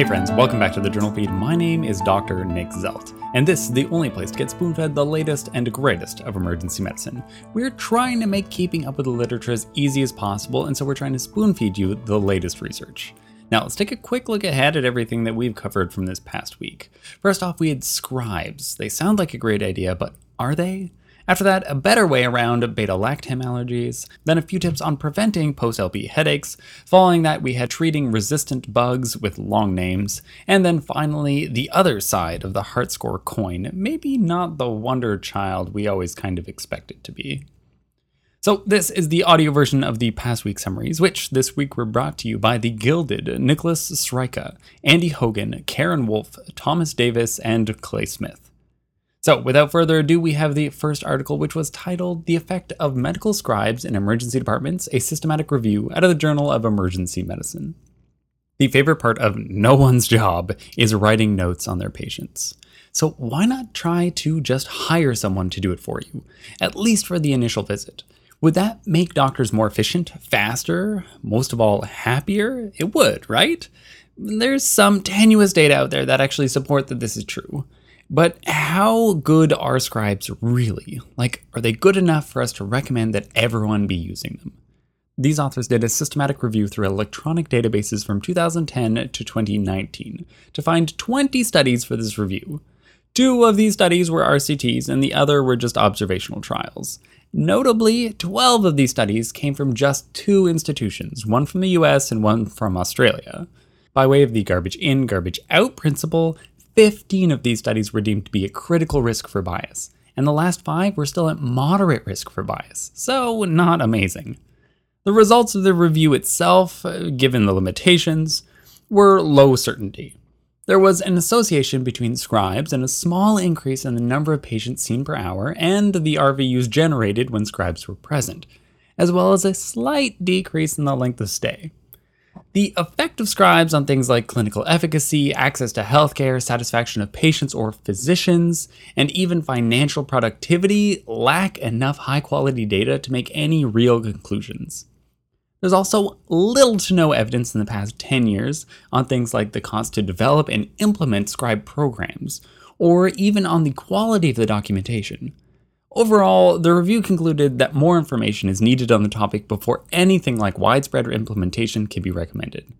Hey friends, welcome back to the Journal Feed. My name is Dr. Nick Zelt, and this is the only place to get spoon fed the latest and greatest of emergency medicine. We're trying to make keeping up with the literature as easy as possible, and so we're trying to spoon feed you the latest research. Now, let's take a quick look ahead at everything that we've covered from this past week. First off, we had scribes. They sound like a great idea, but are they? After that, a better way around beta lactam allergies, then a few tips on preventing post LP headaches. Following that, we had treating resistant bugs with long names, and then finally, the other side of the HeartScore coin, maybe not the wonder child we always kind of expect it to be. So, this is the audio version of the past week summaries, which this week were brought to you by the Gilded, Nicholas Sryka, Andy Hogan, Karen Wolf, Thomas Davis, and Clay Smith. So, without further ado, we have the first article, which was titled The Effect of Medical Scribes in Emergency Departments A Systematic Review out of the Journal of Emergency Medicine. The favorite part of no one's job is writing notes on their patients. So, why not try to just hire someone to do it for you, at least for the initial visit? Would that make doctors more efficient, faster, most of all, happier? It would, right? There's some tenuous data out there that actually support that this is true. But how good are scribes really? Like, are they good enough for us to recommend that everyone be using them? These authors did a systematic review through electronic databases from 2010 to 2019 to find 20 studies for this review. Two of these studies were RCTs, and the other were just observational trials. Notably, 12 of these studies came from just two institutions, one from the US and one from Australia. By way of the garbage in, garbage out principle, 15 of these studies were deemed to be at critical risk for bias, and the last five were still at moderate risk for bias, so not amazing. The results of the review itself, uh, given the limitations, were low certainty. There was an association between scribes and a small increase in the number of patients seen per hour and the RVUs generated when scribes were present, as well as a slight decrease in the length of stay. The effect of scribes on things like clinical efficacy, access to healthcare, satisfaction of patients or physicians, and even financial productivity lack enough high quality data to make any real conclusions. There's also little to no evidence in the past 10 years on things like the cost to develop and implement scribe programs, or even on the quality of the documentation. Overall, the review concluded that more information is needed on the topic before anything like widespread implementation can be recommended.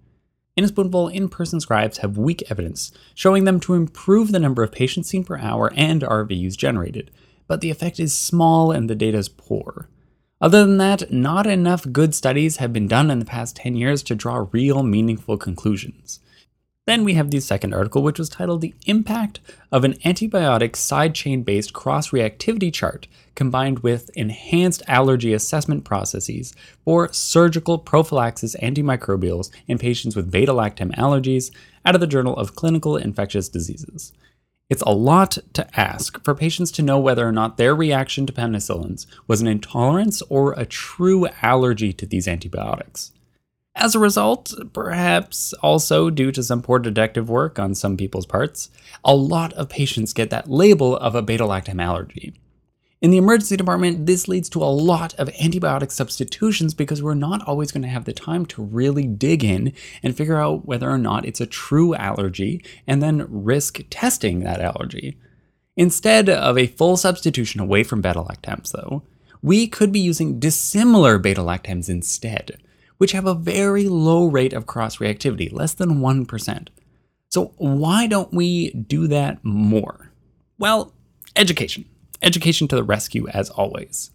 In a spoonful, in person scribes have weak evidence, showing them to improve the number of patients seen per hour and RVUs generated, but the effect is small and the data is poor. Other than that, not enough good studies have been done in the past 10 years to draw real meaningful conclusions. Then we have the second article, which was titled The Impact of an Antibiotic Side Chain Based Cross Reactivity Chart Combined with Enhanced Allergy Assessment Processes for Surgical Prophylaxis Antimicrobials in Patients with Beta Lactam Allergies out of the Journal of Clinical Infectious Diseases. It's a lot to ask for patients to know whether or not their reaction to penicillins was an intolerance or a true allergy to these antibiotics. As a result, perhaps also due to some poor detective work on some people's parts, a lot of patients get that label of a beta lactam allergy. In the emergency department, this leads to a lot of antibiotic substitutions because we're not always going to have the time to really dig in and figure out whether or not it's a true allergy and then risk testing that allergy. Instead of a full substitution away from beta lactams, though, we could be using dissimilar beta lactams instead which have a very low rate of cross reactivity, less than 1%. So, why don't we do that more? Well, education. Education to the rescue, as always.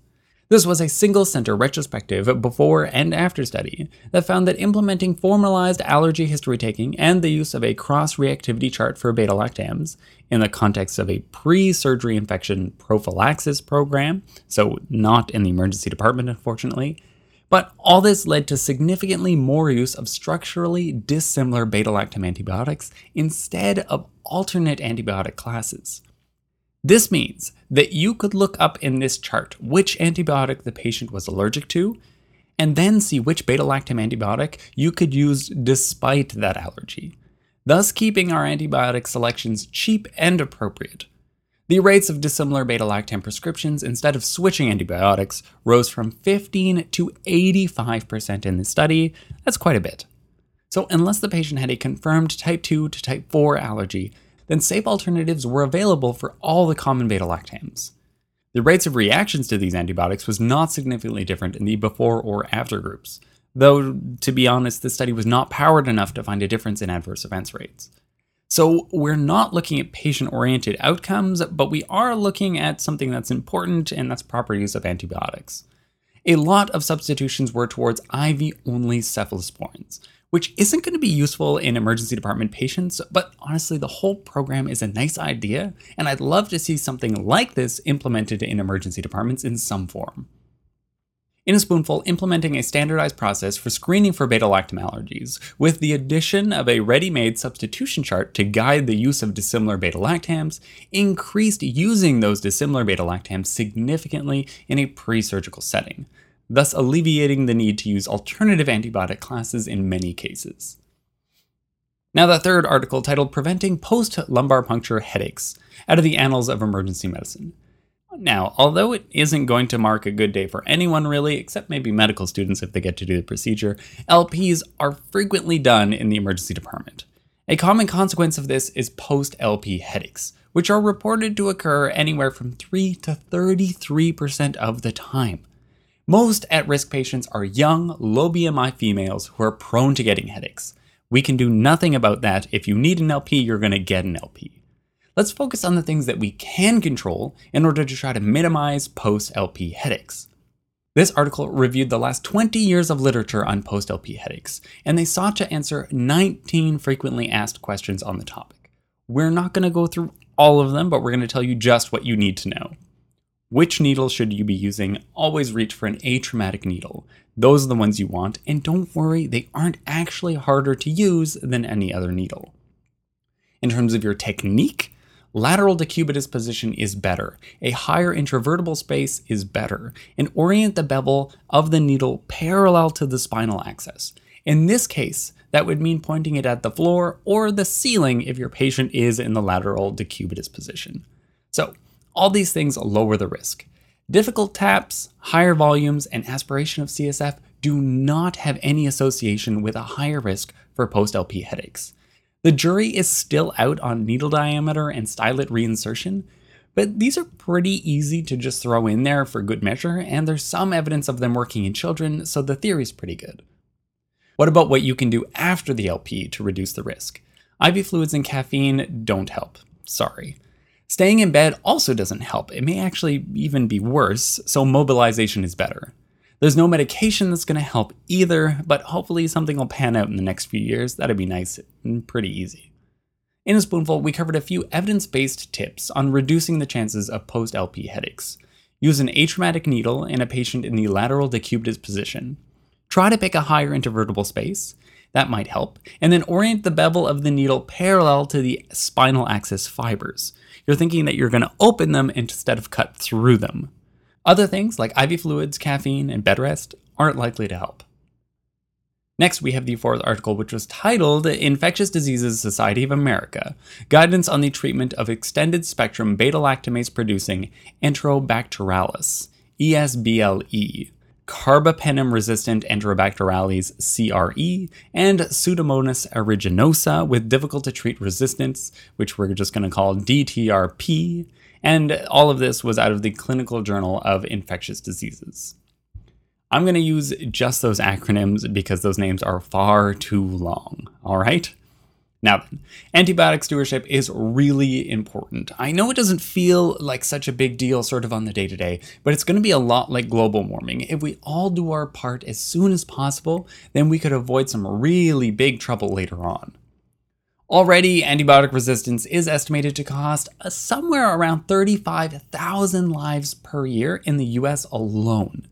This was a single center retrospective before and after study that found that implementing formalized allergy history taking and the use of a cross reactivity chart for beta lactams in the context of a pre surgery infection prophylaxis program, so not in the emergency department, unfortunately, but all this led to significantly more use of structurally dissimilar beta lactam antibiotics instead of alternate antibiotic classes. This means that you could look up in this chart which antibiotic the patient was allergic to, and then see which beta lactam antibiotic you could use despite that allergy, thus keeping our antibiotic selections cheap and appropriate. The rates of dissimilar beta lactam prescriptions instead of switching antibiotics rose from 15 to 85% in the study. That's quite a bit. So, unless the patient had a confirmed type 2 to type 4 allergy, then safe alternatives were available for all the common beta lactams. The rates of reactions to these antibiotics was not significantly different in the before or after groups, though, to be honest, the study was not powered enough to find a difference in adverse events rates. So, we're not looking at patient oriented outcomes, but we are looking at something that's important, and that's proper use of antibiotics. A lot of substitutions were towards IV only cephalosporins, which isn't going to be useful in emergency department patients, but honestly, the whole program is a nice idea, and I'd love to see something like this implemented in emergency departments in some form. In a spoonful, implementing a standardized process for screening for beta lactam allergies, with the addition of a ready made substitution chart to guide the use of dissimilar beta lactams, increased using those dissimilar beta lactams significantly in a pre surgical setting, thus alleviating the need to use alternative antibiotic classes in many cases. Now, the third article titled Preventing Post Lumbar Puncture Headaches out of the Annals of Emergency Medicine. Now, although it isn't going to mark a good day for anyone really, except maybe medical students if they get to do the procedure, LPs are frequently done in the emergency department. A common consequence of this is post LP headaches, which are reported to occur anywhere from 3 to 33% of the time. Most at risk patients are young, low BMI females who are prone to getting headaches. We can do nothing about that. If you need an LP, you're going to get an LP. Let's focus on the things that we can control in order to try to minimize post LP headaches. This article reviewed the last 20 years of literature on post LP headaches, and they sought to answer 19 frequently asked questions on the topic. We're not going to go through all of them, but we're going to tell you just what you need to know. Which needle should you be using? Always reach for an atraumatic needle. Those are the ones you want, and don't worry, they aren't actually harder to use than any other needle. In terms of your technique, lateral decubitus position is better. A higher intervertebral space is better. And orient the bevel of the needle parallel to the spinal axis. In this case, that would mean pointing it at the floor or the ceiling if your patient is in the lateral decubitus position. So, all these things lower the risk. Difficult taps, higher volumes, and aspiration of CSF do not have any association with a higher risk for post LP headaches. The jury is still out on needle diameter and stylet reinsertion, but these are pretty easy to just throw in there for good measure, and there's some evidence of them working in children, so the theory is pretty good. What about what you can do after the LP to reduce the risk? IV fluids and caffeine don't help. Sorry. Staying in bed also doesn't help. It may actually even be worse, so mobilization is better. There's no medication that's going to help either, but hopefully something will pan out in the next few years. That'd be nice and pretty easy. In a spoonful, we covered a few evidence based tips on reducing the chances of post LP headaches. Use an atraumatic needle in a patient in the lateral decubitus position. Try to pick a higher intervertebral space. That might help. And then orient the bevel of the needle parallel to the spinal axis fibers you're thinking that you're going to open them instead of cut through them. Other things like IV fluids, caffeine, and bed rest aren't likely to help. Next, we have the fourth article, which was titled Infectious Diseases Society of America Guidance on the Treatment of Extended Spectrum Beta Lactamase Producing Enterobacterales, ESBLE, carbapenem resistant Enterobacterales CRE, and Pseudomonas aeruginosa with difficult to treat resistance, which we're just going to call DTRP. And all of this was out of the Clinical Journal of Infectious Diseases. I'm going to use just those acronyms because those names are far too long, all right? Now antibiotic stewardship is really important. I know it doesn't feel like such a big deal sort of on the day to day, but it's going to be a lot like global warming. If we all do our part as soon as possible, then we could avoid some really big trouble later on. Already, antibiotic resistance is estimated to cost uh, somewhere around 35,000 lives per year in the US alone.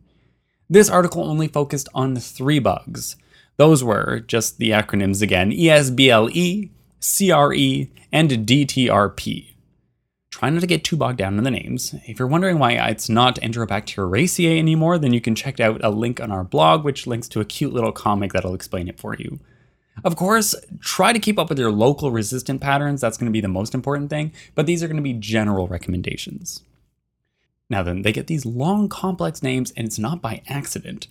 This article only focused on three bugs those were just the acronyms again ESBLE, CRE, and DTRP. Try not to get too bogged down in the names. If you're wondering why it's not Enterobacteriaceae anymore, then you can check out a link on our blog, which links to a cute little comic that'll explain it for you. Of course, try to keep up with your local resistant patterns. That's going to be the most important thing, but these are going to be general recommendations. Now, then, they get these long, complex names, and it's not by accident.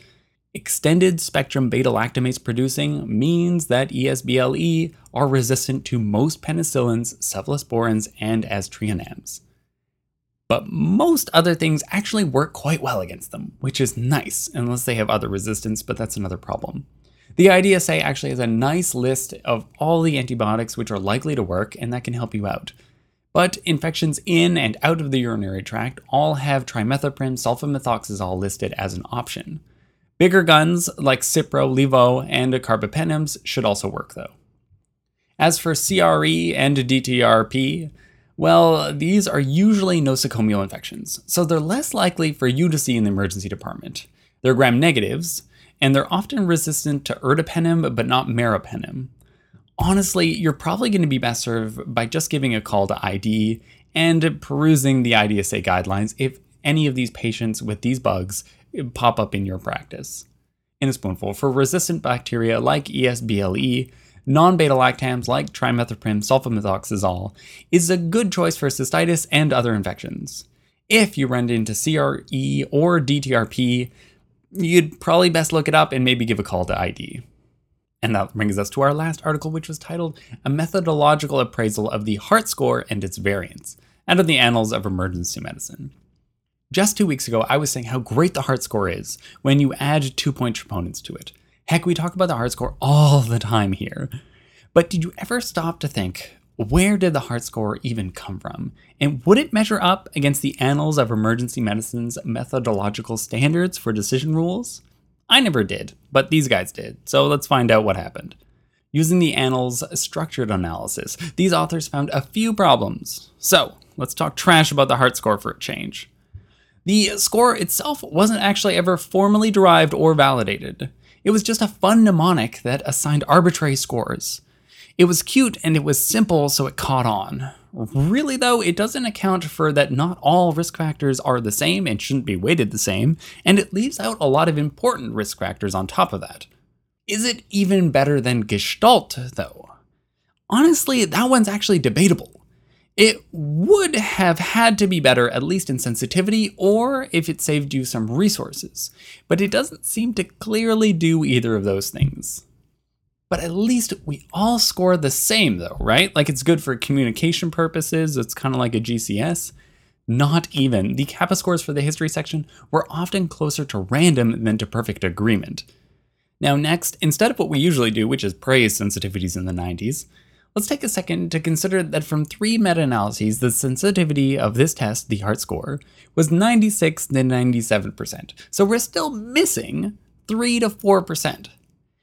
Extended spectrum beta lactamase producing means that ESBLE are resistant to most penicillins, cephalosporins, and aztreonams. But most other things actually work quite well against them, which is nice, unless they have other resistance, but that's another problem. The IDSA actually has a nice list of all the antibiotics which are likely to work, and that can help you out. But infections in and out of the urinary tract all have trimethoprim sulfamethoxazole listed as an option. Bigger guns like Cipro, Levo, and carbapenems should also work though. As for CRE and DTRP, well, these are usually nosocomial infections, so they're less likely for you to see in the emergency department. They're gram negatives, and they're often resistant to ertapenem but not meropenem. Honestly, you're probably going to be best served by just giving a call to ID and perusing the IDSA guidelines if any of these patients with these bugs pop up in your practice. In a spoonful, for resistant bacteria like ESBLE, non beta lactams like trimethoprim sulfamethoxazole is a good choice for cystitis and other infections. If you run into CRE or DTRP, you'd probably best look it up and maybe give a call to ID. And that brings us to our last article, which was titled A Methodological Appraisal of the Heart Score and Its Variants, out of the Annals of Emergency Medicine. Just two weeks ago, I was saying how great the heart score is when you add two point troponins to it. Heck, we talk about the heart score all the time here. But did you ever stop to think, where did the heart score even come from? And would it measure up against the annals of emergency medicine's methodological standards for decision rules? I never did, but these guys did, so let's find out what happened. Using the annals structured analysis, these authors found a few problems. So, let's talk trash about the heart score for a change. The score itself wasn't actually ever formally derived or validated. It was just a fun mnemonic that assigned arbitrary scores. It was cute and it was simple, so it caught on. Really, though, it doesn't account for that not all risk factors are the same and shouldn't be weighted the same, and it leaves out a lot of important risk factors on top of that. Is it even better than Gestalt, though? Honestly, that one's actually debatable. It would have had to be better, at least in sensitivity, or if it saved you some resources, but it doesn't seem to clearly do either of those things. But at least we all score the same, though, right? Like it's good for communication purposes, it's kind of like a GCS. Not even. The kappa scores for the history section were often closer to random than to perfect agreement. Now, next, instead of what we usually do, which is praise sensitivities in the 90s, Let's take a second to consider that from three meta analyses, the sensitivity of this test, the heart score, was 96 to 97%. So we're still missing 3 to 4%.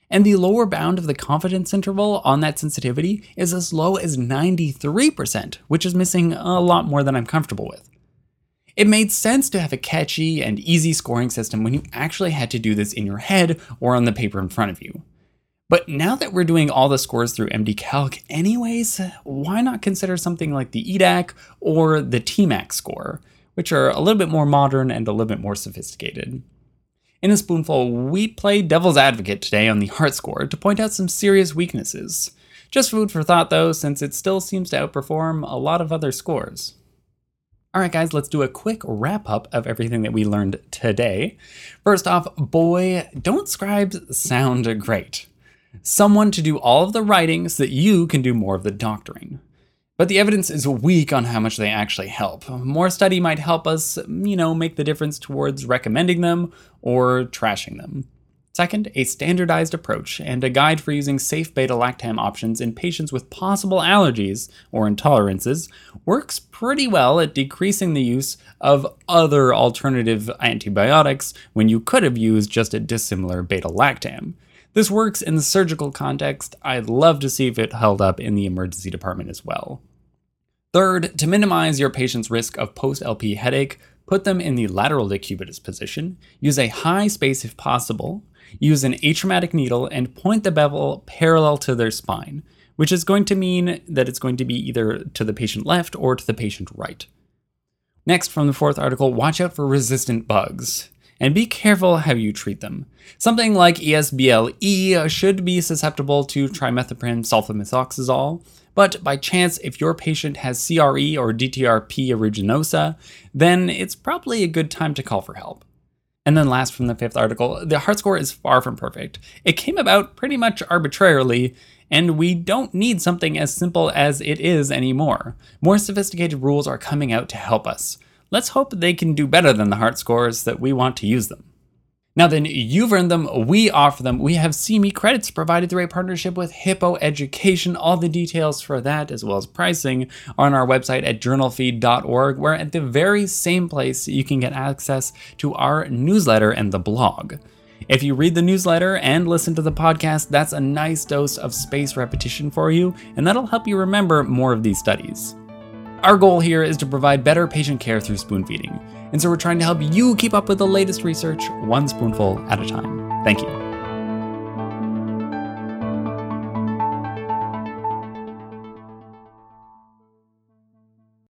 And the lower bound of the confidence interval on that sensitivity is as low as 93%, which is missing a lot more than I'm comfortable with. It made sense to have a catchy and easy scoring system when you actually had to do this in your head or on the paper in front of you. But now that we're doing all the scores through MD Calc anyways, why not consider something like the EDAC or the TMAC score, which are a little bit more modern and a little bit more sophisticated. In a spoonful, we play devil's advocate today on the heart score to point out some serious weaknesses. Just food for thought though, since it still seems to outperform a lot of other scores. Alright, guys, let's do a quick wrap up of everything that we learned today. First off, boy, don't scribes sound great someone to do all of the writing so that you can do more of the doctoring. But the evidence is weak on how much they actually help. More study might help us, you know, make the difference towards recommending them or trashing them. Second, a standardized approach and a guide for using safe beta lactam options in patients with possible allergies or intolerances works pretty well at decreasing the use of other alternative antibiotics when you could have used just a dissimilar beta lactam. This works in the surgical context. I'd love to see if it held up in the emergency department as well. Third, to minimize your patient's risk of post LP headache, put them in the lateral decubitus position, use a high space if possible, use an atraumatic needle, and point the bevel parallel to their spine, which is going to mean that it's going to be either to the patient left or to the patient right. Next, from the fourth article, watch out for resistant bugs and be careful how you treat them. Something like ESBLE should be susceptible to trimethoprim sulfamethoxazole, but by chance, if your patient has CRE or DTRP aeruginosa, then it's probably a good time to call for help. And then, last from the fifth article, the heart score is far from perfect. It came about pretty much arbitrarily, and we don't need something as simple as it is anymore. More sophisticated rules are coming out to help us. Let's hope they can do better than the heart scores that we want to use them. Now then, you've earned them, we offer them. We have CME credits provided through a partnership with Hippo Education. All the details for that, as well as pricing, are on our website at journalfeed.org, where at the very same place you can get access to our newsletter and the blog. If you read the newsletter and listen to the podcast, that's a nice dose of space repetition for you, and that'll help you remember more of these studies. Our goal here is to provide better patient care through spoon feeding, and so we're trying to help you keep up with the latest research one spoonful at a time. Thank you.